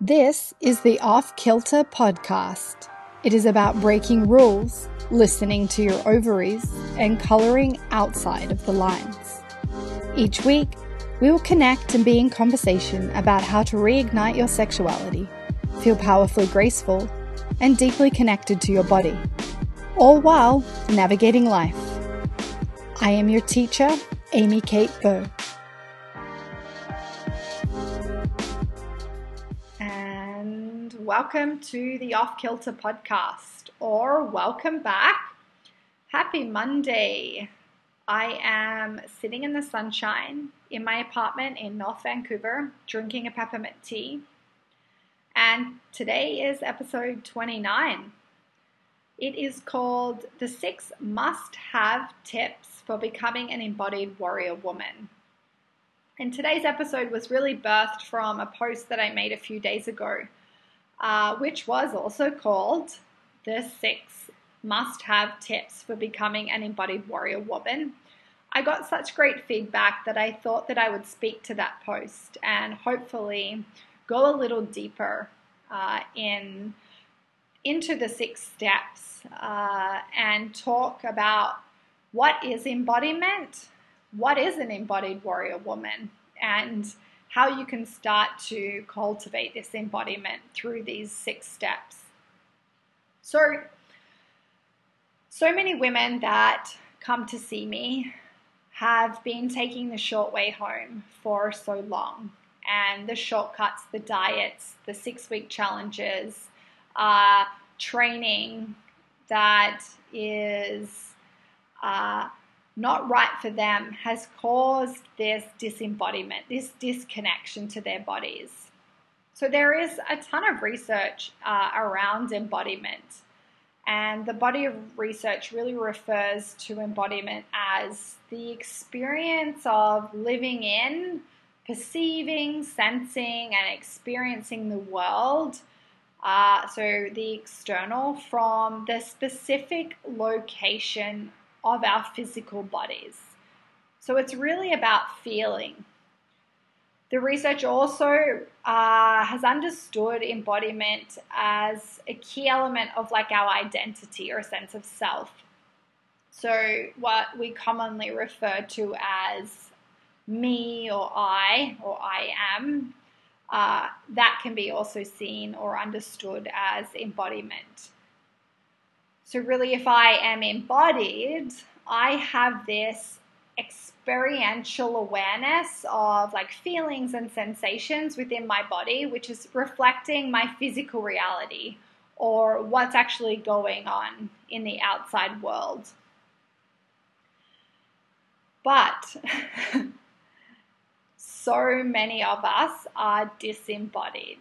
This is the Off Kilter podcast. It is about breaking rules, listening to your ovaries, and coloring outside of the lines. Each week, we will connect and be in conversation about how to reignite your sexuality, feel powerfully graceful, and deeply connected to your body, all while navigating life. I am your teacher, Amy Kate Bow. Welcome to the Off Kilter podcast, or welcome back. Happy Monday. I am sitting in the sunshine in my apartment in North Vancouver drinking a peppermint tea. And today is episode 29. It is called The Six Must Have Tips for Becoming an Embodied Warrior Woman. And today's episode was really birthed from a post that I made a few days ago, uh, which was also called The Six Must Have Tips for Becoming an Embodied Warrior Woman. I got such great feedback that I thought that I would speak to that post and hopefully go a little deeper uh, in into the six steps uh, and talk about what is embodiment, what is an embodied warrior woman, and how you can start to cultivate this embodiment through these six steps. So, so many women that come to see me have been taking the short way home for so long. And the shortcuts, the diets, the six week challenges, uh, training that is uh, not right for them has caused this disembodiment, this disconnection to their bodies. So, there is a ton of research uh, around embodiment. And the body of research really refers to embodiment as the experience of living in, perceiving, sensing, and experiencing the world. Uh, so, the external from the specific location of our physical bodies. So, it's really about feeling. The research also uh, has understood embodiment as a key element of like our identity or a sense of self. So, what we commonly refer to as me or I or I am, uh, that can be also seen or understood as embodiment. So, really, if I am embodied, I have this experiential awareness of like feelings and sensations within my body, which is reflecting my physical reality or what's actually going on in the outside world. But so many of us are disembodied.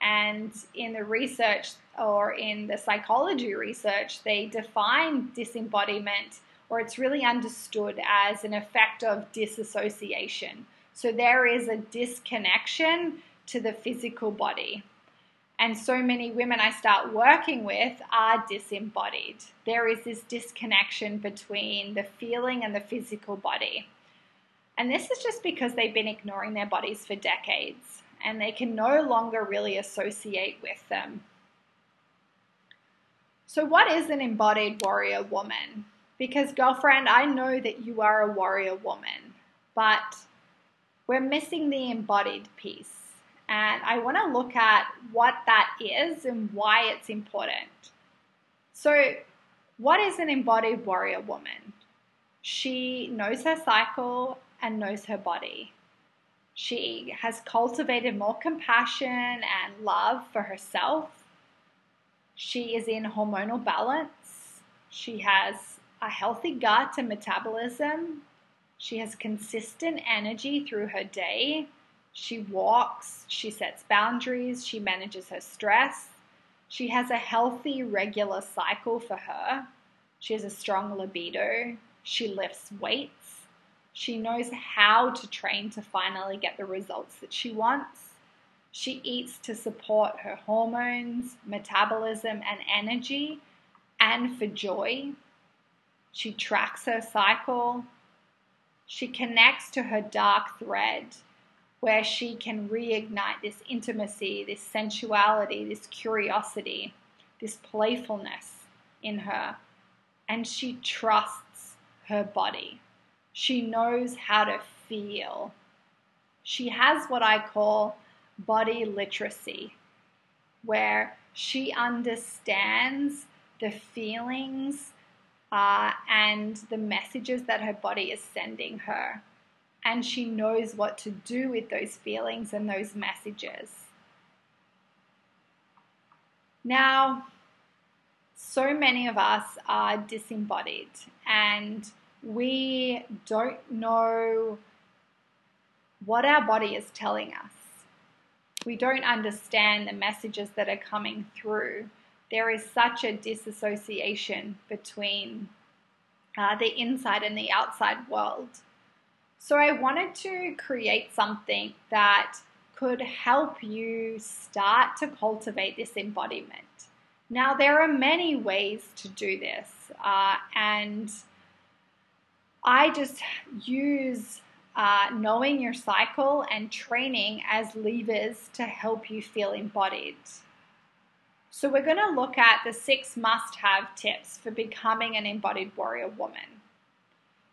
And in the research or in the psychology research, they define disembodiment or it's really understood as an effect of disassociation. So there is a disconnection to the physical body. And so many women I start working with are disembodied. There is this disconnection between the feeling and the physical body. And this is just because they've been ignoring their bodies for decades and they can no longer really associate with them. So, what is an embodied warrior woman? Because, girlfriend, I know that you are a warrior woman, but we're missing the embodied piece. And I want to look at what that is and why it's important. So, what is an embodied warrior woman? She knows her cycle and knows her body. She has cultivated more compassion and love for herself. She is in hormonal balance. She has a healthy gut and metabolism. She has consistent energy through her day. She walks, she sets boundaries, she manages her stress. She has a healthy, regular cycle for her. She has a strong libido. She lifts weights. She knows how to train to finally get the results that she wants. She eats to support her hormones, metabolism, and energy, and for joy. She tracks her cycle. She connects to her dark thread. where she can reignite this intimacy, this sensuality, this curiosity, this playfulness in her. And she trusts her body. She knows how to feel. She has what I call body literacy, where she understands the feelings uh, and the messages that her body is sending her. And she knows what to do with those feelings and those messages. Now, so many of us are disembodied and we don't know what our body is telling us. We don't understand the messages that are coming through. There is such a disassociation between uh, the inside and the outside world. So, I wanted to create something that could help you start to cultivate this embodiment. Now, there are many ways to do this, uh, and I just use uh, knowing your cycle and training as levers to help you feel embodied. So, we're going to look at the six must have tips for becoming an embodied warrior woman.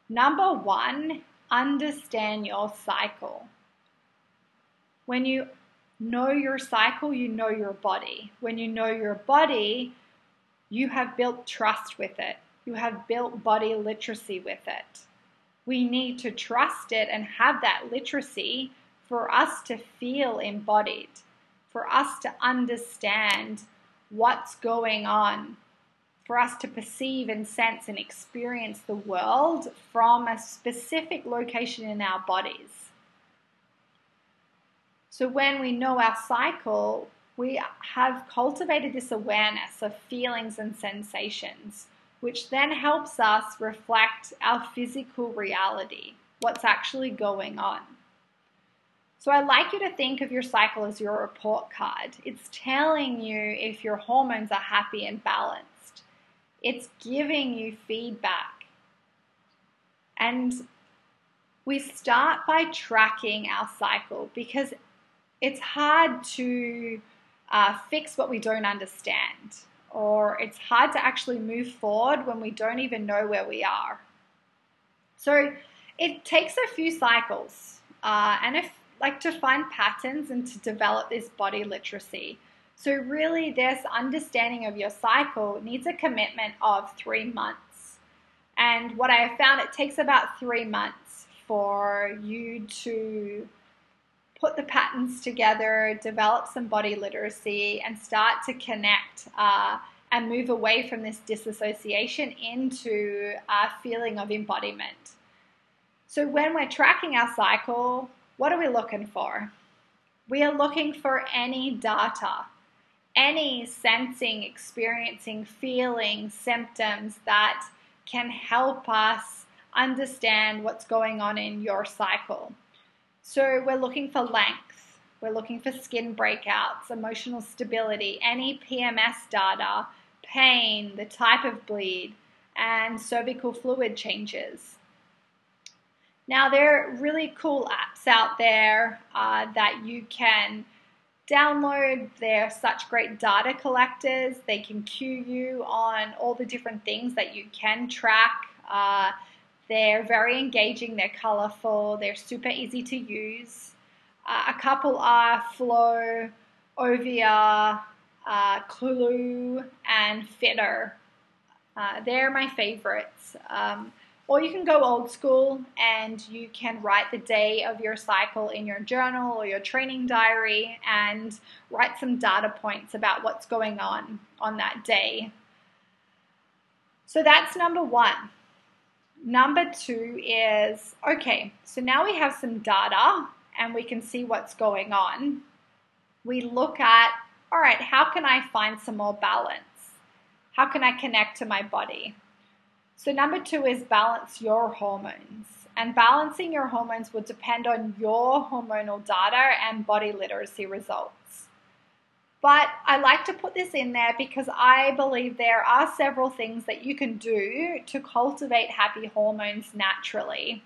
Number one, understand your cycle. When you know your cycle, you know your body. When you know your body, you have built trust with it, you have built body literacy with it we need to trust it and have that literacy for us to feel embodied, for us to understand what's going on, for us to perceive and sense and experience the world from a specific location in our bodies. So, when we know our cycle, we have cultivated this awareness of feelings and sensations which then helps us reflect our physical reality, what's actually going on. So I'd like you to think of your cycle as your report card. It's telling you if your hormones are happy and balanced. It's giving you feedback. And we start by tracking our cycle because it's hard to uh, fix what we don't understand or it's hard to actually move forward when we don't even know where we are. So it takes a few cycles, uh, and if like to find patterns and to develop this body literacy. So really, this understanding of your cycle needs a commitment of three months. And what I have found, it takes about three months for you to put the patterns together, develop some body literacy, and start to connect uh, and move away from this disassociation into a feeling of embodiment. So, when we're tracking our cycle, what are we looking for? We are looking for any data, any sensing, experiencing, feeling symptoms that can help us understand what's going on in your cycle. So we're looking for length, we're looking for skin breakouts, emotional stability, any PMS data, pain, the type of bleed, and cervical fluid changes. Now, there are really cool apps out there uh, that you can download. They're such great data collectors. They can cue you on all the different things that you can track. Uh, they're very engaging, they're colorful, they're super easy to use. Uh, a couple are Flo, Ovia, uh, Clue, and Fitter. Uh, they're my favorites. Um, or you can go old school and you can write the day of your cycle in your journal or your training diary and write some data points about what's going on on that day. So that's number one. Number two is okay, so now we have some data and we can see what's going on. We look at, all right, how can I find some more balance? How can I connect to my body? So, number two is balance your hormones. And balancing your hormones will depend on your hormonal data and body literacy results. But I like to put this in there because I believe there are several things that you can do to cultivate happy hormones naturally.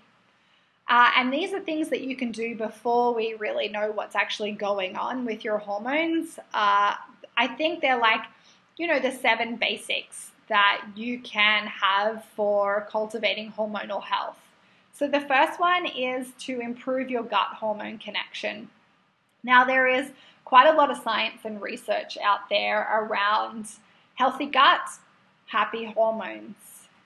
Uh, and these are things that you can do before we really know what's actually going on with your hormones. Uh, I think they're like, you know, the seven basics that you can have for cultivating hormonal health. So the first one is to improve your gut hormone connection. Now, there is quite a lot of science and research out there around healthy gut, happy hormones.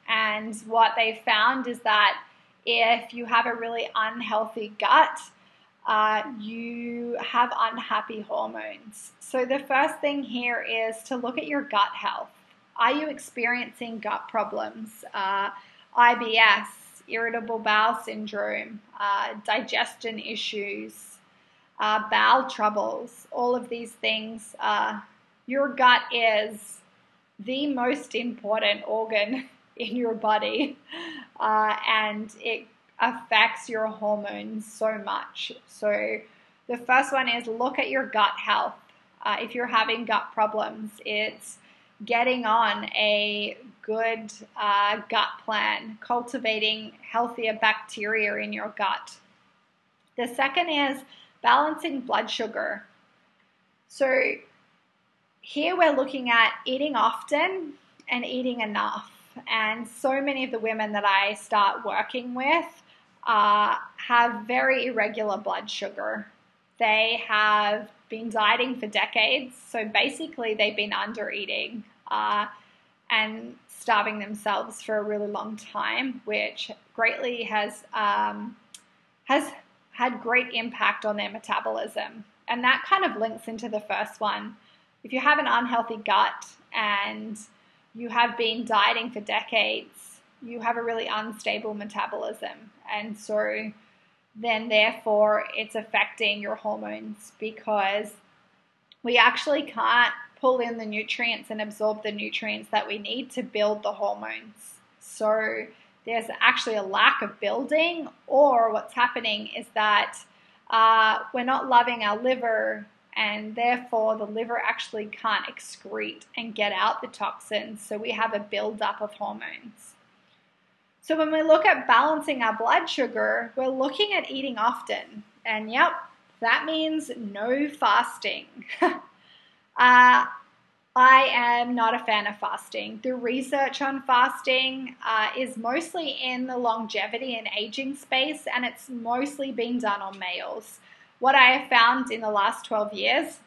And what they found is that if you have a really unhealthy gut, uh, you have unhappy hormones. So, the first thing here is to look at your gut health. Are you experiencing gut problems? Uh, IBS, irritable bowel syndrome, uh, digestion issues, uh, bowel troubles, all of these things. Uh, your gut is the most important organ in your body uh, and it affects your hormones so much. So, the first one is look at your gut health. Uh, if you're having gut problems, it's getting on a good uh, gut plan, cultivating healthier bacteria in your gut. The second is balancing blood sugar. So, here we're looking at eating often and eating enough. And so many of the women that I start working with uh, have very irregular blood sugar. They have been dieting for decades, so basically they've been under eating uh, and starving themselves for a really long time, which greatly has um, has had great impact on their metabolism. And that kind of links into the first one. If you have an unhealthy gut and you have been dieting for decades, you have a really unstable metabolism. And so then, therefore, it's affecting your hormones because we actually can't pull in the nutrients and absorb the nutrients that we need to build the hormones. So there's actually a lack of building, or what's happening is that uh, we're not loving our liver and therefore the liver actually can't excrete and get out the toxins. So we have a buildup of hormones. So when we look at balancing our blood sugar, we're looking at eating often. And yep, that means no fasting. uh, I am not a fan of fasting. The research on fasting uh, is mostly in the longevity and aging space, and it's mostly been done on males what I have found in the last 12 years,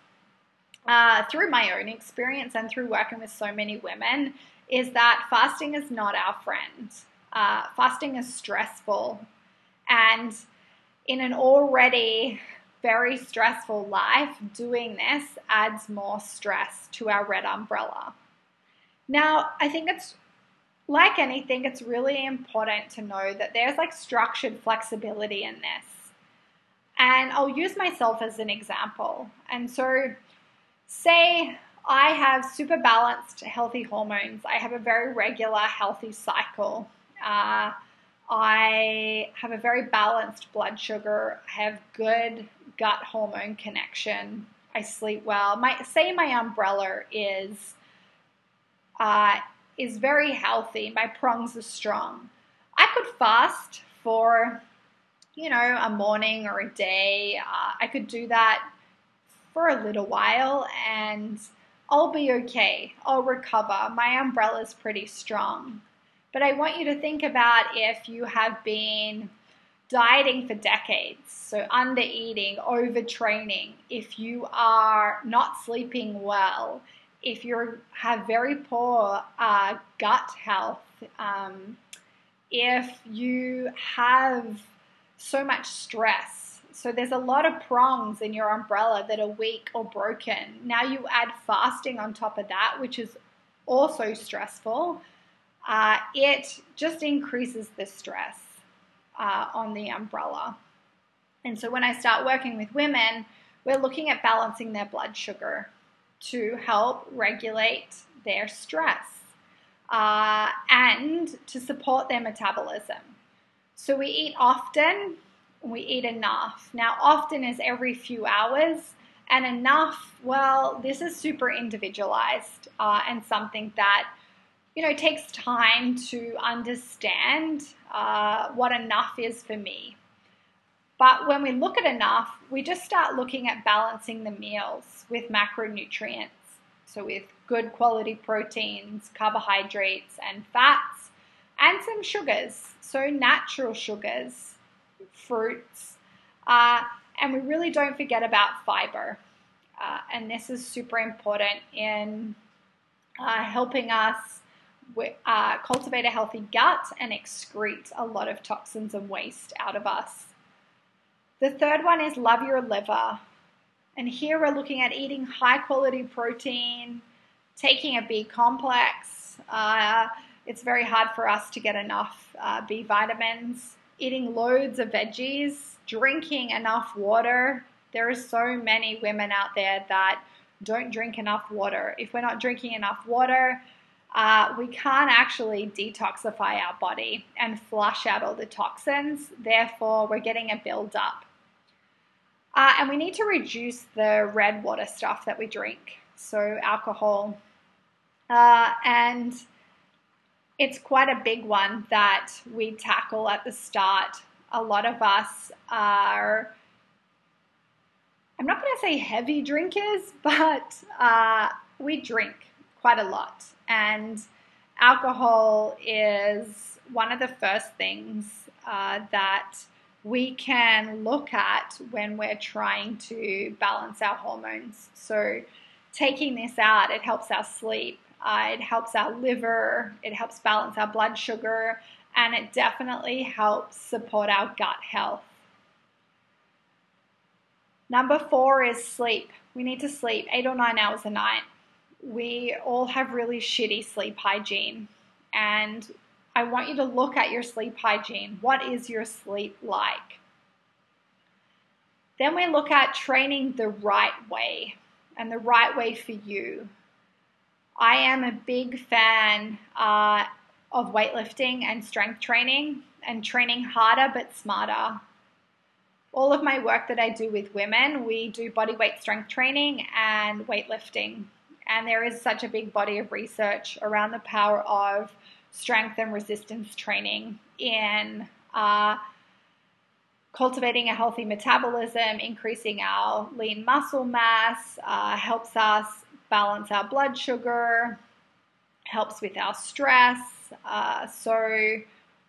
uh, through my own experience and through working with so many women, is that fasting is not our friend. Uh, fasting is stressful. And in an already very stressful life, doing this adds more stress to our red umbrella. Now, I think it's like anything, it's really important to know that there's like structured flexibility in this. And I'll use myself as an example. And so, say I have super balanced, healthy hormones, I have a very regular, healthy cycle. Uh, I have a very balanced blood sugar, I have good gut hormone connection, I sleep well. My say my umbrella is uh, is very healthy. My prongs are strong. I could fast for you know, a morning or a day. Uh, I could do that for a little while and I'll be okay. I'll recover. My umbrella is pretty strong. But I want you to think about if you have been dieting for decades, so under eating, overtraining, if you are not sleeping well, if you have very poor uh, gut health, um, if you have so much stress. So there's a lot of prongs in your umbrella that are weak or broken. Now you add fasting on top of that, which is also stressful. Uh, it just increases the stress uh, on the umbrella. And so when I start working with women, we're looking at balancing their blood sugar to help regulate their stress uh, and to support their metabolism. So we eat often, we eat enough. Now, often is every few hours, and enough, well, this is super individualized uh, and something that you know it takes time to understand uh, what enough is for me. But when we look at enough, we just start looking at balancing the meals with macronutrients. So, with good quality proteins, carbohydrates, and fats, and some sugars. So, natural sugars, fruits. Uh, and we really don't forget about fiber. Uh, and this is super important in uh, helping us uh, cultivate a healthy gut and excrete a lot of toxins and waste out of us. The third one is love your liver. And here we're looking at eating high quality protein, taking a B complex. Uh, it's very hard for us to get enough uh, B vitamins, eating loads of veggies, drinking enough water. There are so many women out there that don't drink enough water. If we're not drinking enough water, uh, we can't actually detoxify our body and flush out all the toxins. Therefore, we're getting a buildup. Uh, and we need to reduce the red water stuff that we drink, so alcohol. Uh, and it's quite a big one that we tackle at the start. A lot of us are, I'm not going to say heavy drinkers, but uh, we drink quite a lot. And alcohol is one of the first things uh, that we can look at when we're trying to balance our hormones. So, taking this out, it helps our sleep, uh, it helps our liver, it helps balance our blood sugar, and it definitely helps support our gut health. Number four is sleep. We need to sleep eight or nine hours a night. We all have really shitty sleep hygiene, and I want you to look at your sleep hygiene. What is your sleep like? Then we look at training the right way and the right way for you. I am a big fan uh, of weightlifting and strength training and training harder but smarter. All of my work that I do with women, we do body weight strength training and weightlifting. And there is such a big body of research around the power of strength and resistance training in uh, cultivating a healthy metabolism, increasing our lean muscle mass, uh, helps us balance our blood sugar, helps with our stress. Uh, so,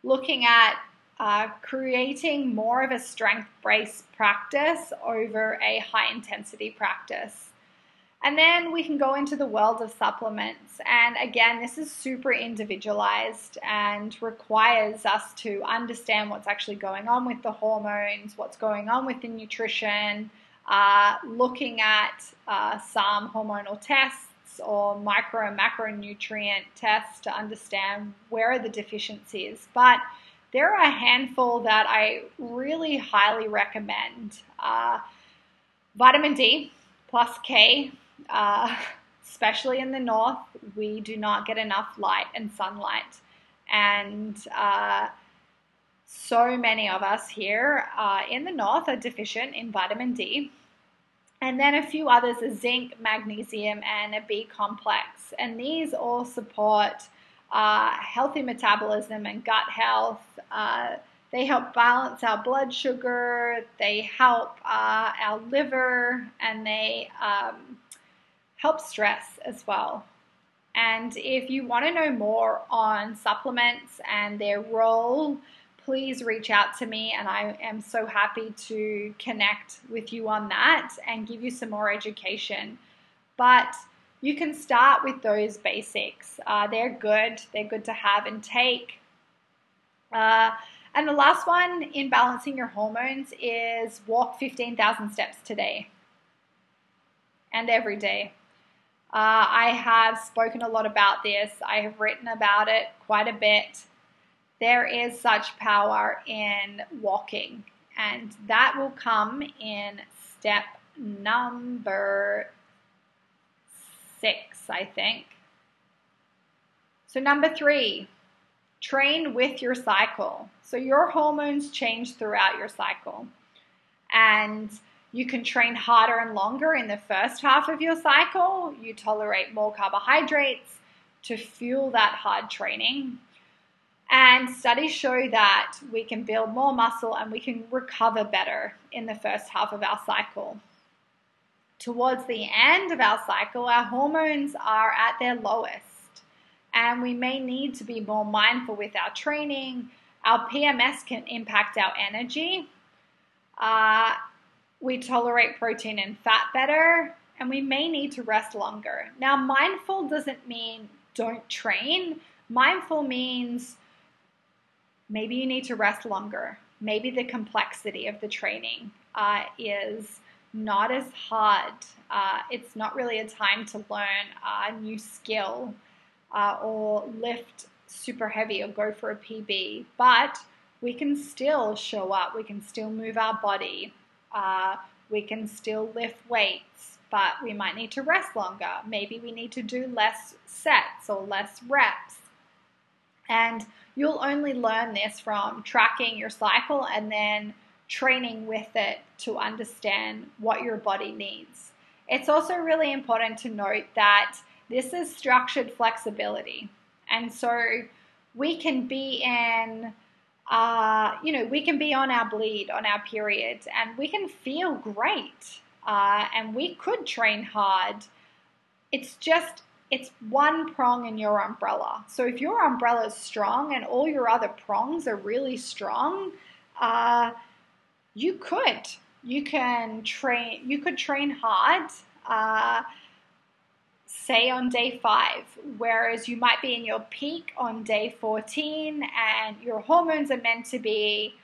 looking at uh, creating more of a strength based practice over a high intensity practice. And then we can go into the world of supplements. And again, this is super individualized and requires us to understand what's actually going on with the hormones, what's going on with the nutrition, uh, looking at uh, some hormonal tests or micro and macronutrient tests to understand where are the deficiencies. But there are a handful that I really highly recommend. Uh, vitamin D plus K uh, especially in the north, we do not get enough light and sunlight. And uh, so many of us here uh, in the north are deficient in vitamin D. And then a few others are zinc, magnesium, and a B complex. And these all support uh, healthy metabolism and gut health. Uh, they help balance our blood sugar, they help uh, our liver, and they um, help stress as well. And if you want to know more on supplements and their role, please reach out to me, and I am so happy to connect with you on that and give you some more education. But you can start with those basics. Uh, they're good, they're good to have and take. Uh, and the last one in balancing your hormones is walk 15,000 steps today and every day. Uh, I have spoken a lot about this. I have written about it quite a bit. There is such power in walking, and that will come in step number six, I think. So, number three, train with your cycle. So, your hormones change throughout your cycle. And you can train harder and longer in the first half of your cycle. You tolerate more carbohydrates to fuel that hard training. And studies show that we can build more muscle and we can recover better in the first half of our cycle. Towards the end of our cycle, our hormones are at their lowest, and we may need to be more mindful with our training. Our PMS can impact our energy. Uh, we tolerate protein and fat better, and we may need to rest longer. Now, mindful doesn't mean don't train. Mindful means maybe you need to rest longer. Maybe the complexity of the training uh, is not as hard. Uh, it's not really a time to learn a new skill uh, or lift super heavy or go for a PB, but we can still show up. We can still move our body. Uh, we can still lift weights, but we might need to rest longer. Maybe we need to do less sets or less reps. And you'll only learn this from tracking your cycle and then training with it to understand what your body needs. It's also really important to note that this is structured flexibility. And so we can be in, uh, you know, we can be on our bleed, on our periods, and we can feel great. Uh, and we could train hard. It's just, it's one prong in your umbrella. So if your umbrella is strong and all your other prongs are really strong, uh, you could. You can train. You could train hard. Say on day five, whereas you might be in your peak on day 14, and your hormones are meant to be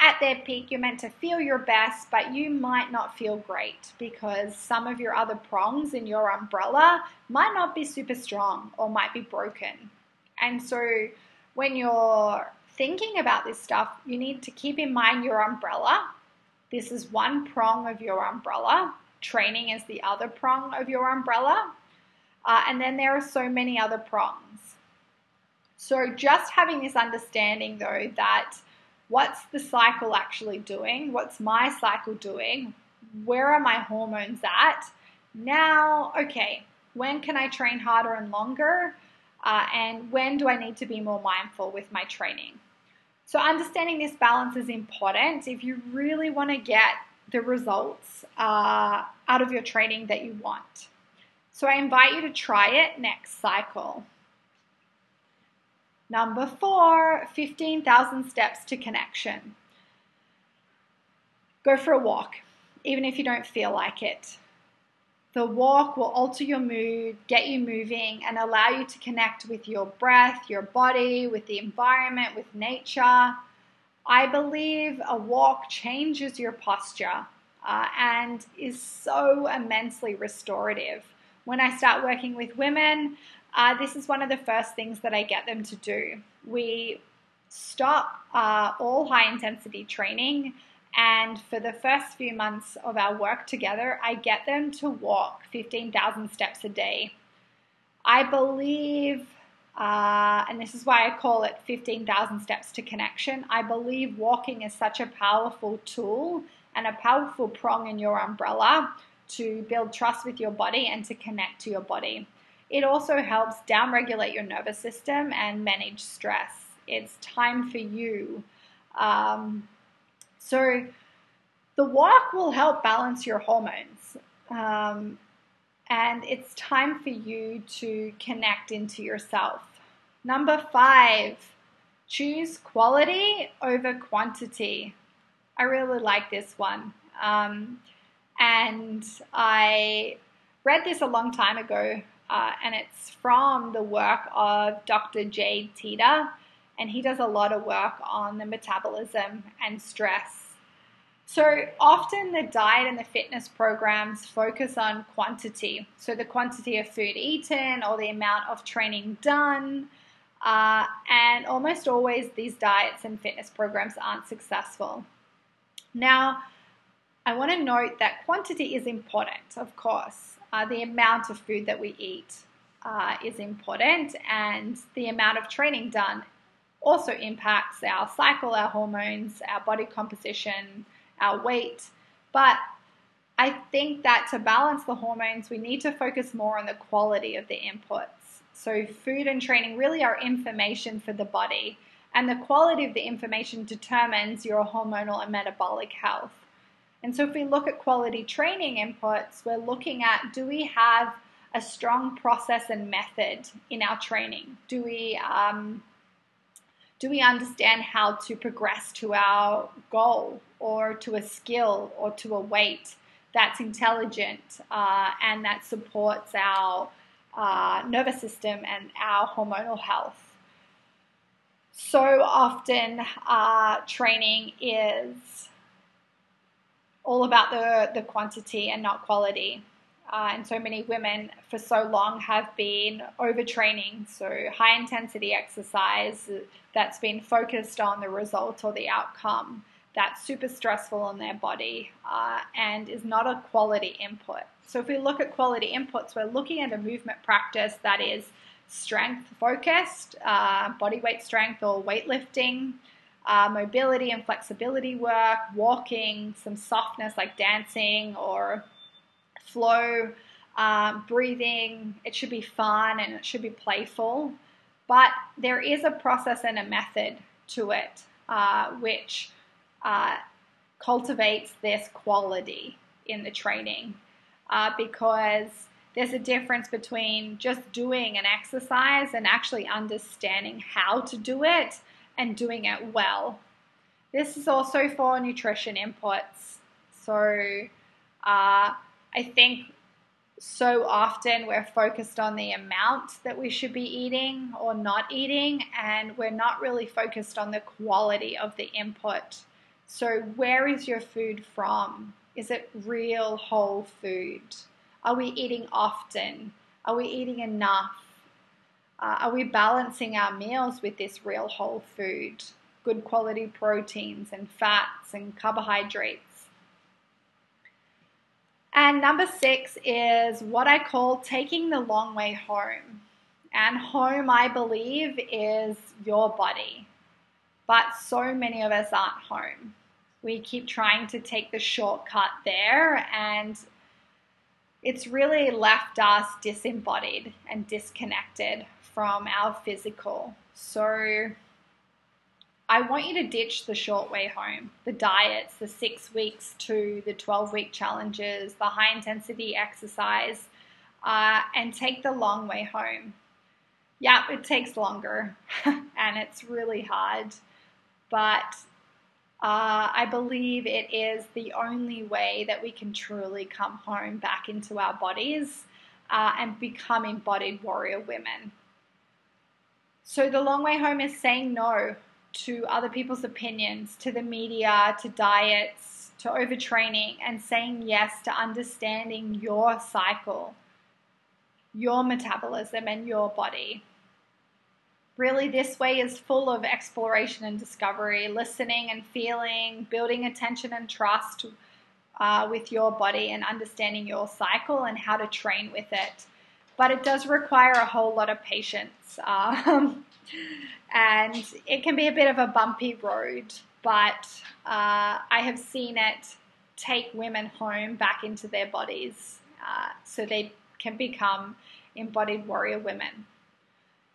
at their peak. You're meant to feel your best, but you might not feel great because some of your other prongs in your umbrella might not be super strong or might be broken. And so when you're thinking about this stuff, you need to keep in mind your umbrella. This is one prong of your umbrella. Training is the other prong of your umbrella. Uh, and then there are so many other prongs. So just having this understanding, though, that what's the cycle actually doing? What's my cycle doing? Where are my hormones at? Now, okay, when can I train harder and longer? Uh, and when do I need to be more mindful with my training? So, understanding this balance is important if you really want to get the results uh, out of your training that you want. So, I invite you to try it next cycle. Number four 15,000 steps to connection. Go for a walk, even if you don't feel like it. The walk will alter your mood, get you moving, and allow you to connect with your breath, your body, with the environment, with nature. I believe a walk changes your posture uh, and is so immensely restorative. When I start working with women, uh, this is one of the first things that I get them to do. We stop uh, all high intensity training and for the first few months of our work together, I get them to walk 15,000 steps a day. I believe, uh, and this is why I call it 15,000 steps to connection, I believe walking is such a powerful tool and a powerful prong in your umbrella to build trust with your body and to connect to your body. It also helps downregulate your nervous system and manage stress. It's time for you. Um, so the walk will help balance your hormones. Um, and it's time for you to connect into yourself. Number five, choose quality over quantity. I really like this one. Um, and I read this a long time ago, uh, and it's from the work of Dr. Jade Teta and he does a lot of work on the metabolism and stress. So often the diet and the fitness programs focus on quantity, so the quantity of food eaten or the amount of training done. Uh, and almost always these diets and fitness programs aren't successful. Now, I want to note that quantity is important, of course. Uh, the amount of food that we eat uh, is important, and the amount of training done also impacts our cycle, our hormones, our body composition, our weight. But I think that to balance the hormones, we need to focus more on the quality of the inputs. So, food and training really are information for the body. And the quality of the information determines your hormonal and metabolic health. And so, if we look at quality training inputs, we're looking at do we have a strong process and method in our training? Do we um, do we understand how to progress to our goal or to a skill or to a weight that's intelligent uh, and that supports our uh, nervous system and our hormonal health? So often, uh, training is all about the, the quantity and not quality. Uh, and so many women for so long have been overtraining, so high intensity exercise that's been focused on the result or the outcome that's super stressful on their body uh, and is not a quality input. So, if we look at quality inputs, we're looking at a movement practice that is strength focused, uh, body weight strength or weightlifting, uh, mobility and flexibility work, walking, some softness like dancing or flow, um, breathing. It should be fun and it should be playful. But there is a process and a method to it, uh, which uh, cultivates this quality in the training uh, because there's a difference between just doing an exercise and actually understanding how to do it and doing it well. This is also for nutrition inputs. So uh, I think so often we're focused on the amount that we should be eating or not eating, and we're not really focused on the quality of the input. So, where is your food from? Is it real whole food? Are we eating often? Are we eating enough? Uh, are we balancing our meals with this real whole food? Good quality proteins and fats and carbohydrates. And number six is what I call taking the long way home. And home, I believe, is your body. But so many of us aren't home. We keep trying to take the shortcut there, and it's really left us disembodied and disconnected from our physical. So, I want you to ditch the short way home, the diets, the six weeks to the 12 week challenges, the high intensity exercise, uh, and take the long way home. Yeah, it takes longer and it's really hard, but uh, I believe it is the only way that we can truly come home back into our bodies uh, and become embodied warrior women. So, the long way home is saying no to other people's opinions, to the media, to diets, to overtraining, and saying yes to understanding your cycle, your metabolism, and your body. Really, this way is full of exploration and discovery, listening and feeling, building attention and trust uh, with your body, and understanding your cycle and how to train with it. But it does require a whole lot of patience. Um, and it can be a bit of a bumpy road, but uh, I have seen it take women home back into their bodies uh, so they can become embodied warrior women.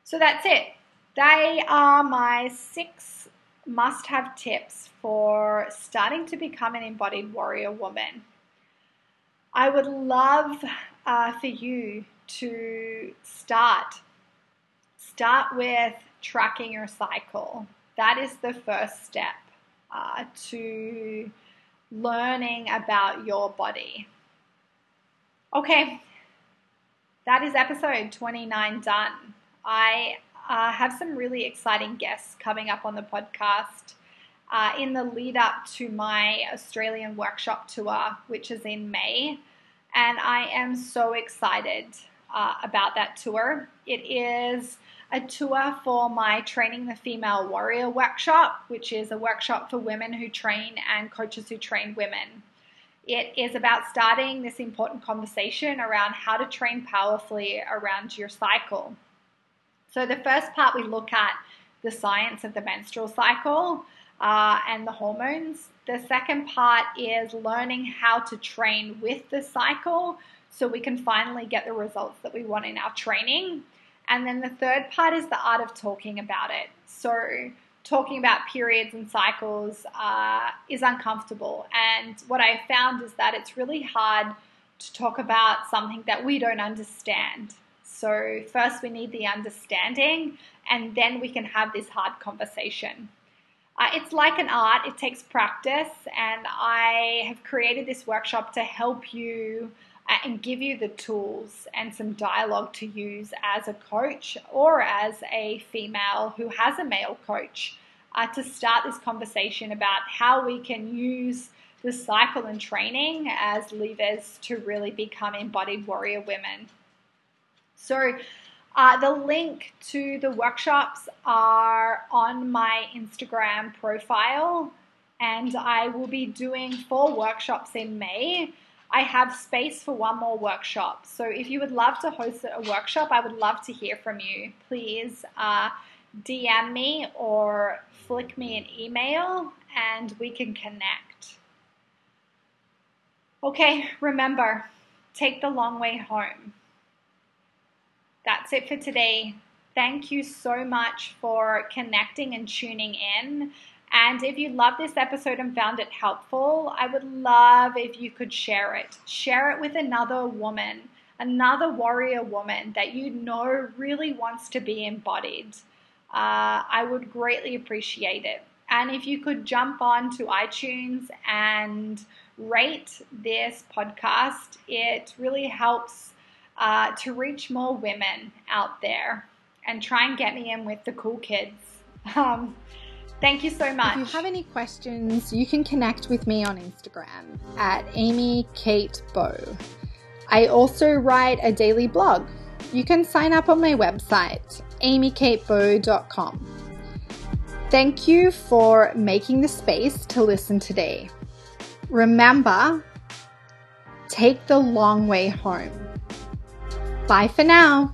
So that's it. They are my six must have tips for starting to become an embodied warrior woman. I would love uh, for you to start start with tracking your cycle. That is the first step uh, to learning about your body. Okay, that is episode 29 done. I uh, have some really exciting guests coming up on the podcast uh, in the lead up to my Australian workshop tour, which is in May. And I am so excited uh, about that tour. It is a tour for my Training the Female Warrior workshop, which is a workshop for women who train and coaches who train women. It is about starting this important conversation around how to train powerfully around your cycle. So, the first part we look at the science of the menstrual cycle uh, and the hormones. The second part is learning how to train with the cycle so we can finally get the results that we want in our training. And then the third part is the art of talking about it. So talking about periods and cycles uh, is uncomfortable. And what I found is that it's really hard to talk about something that we don't understand. So, first we need the understanding, and then we can have this hard conversation. Uh, it's like an art, it takes practice, and I have created this workshop to help you uh, and give you the tools and some dialogue to use as a coach or as a female who has a male coach uh, to start this conversation about how we can use the cycle and training as levers to really become embodied warrior women. So, uh, the link to the workshops are on my Instagram profile, and I will be doing four workshops in May. I have space for one more workshop. So if you would love to host a workshop, I would love to hear from you. Please uh, DM me or flick me an email and we can connect. Okay, remember, take the long way home. That's it for today. Thank you so much for connecting and tuning in. And if you love this episode and found it helpful, I would love if you could share it. Share it with another woman, another warrior woman that you know really wants to be embodied. Uh, I would greatly appreciate it. And if you could jump on to iTunes and rate this podcast, it really helps uh, to reach more women out there and try and get me in with the cool kids. Um, thank you so much. If you have any questions, you can connect with me on Instagram at Amy Kate Bow. I also write a daily blog. You can sign up on my website, amykatebow.com. Thank you for making the space to listen today. Remember, take the long way home. Bye for now.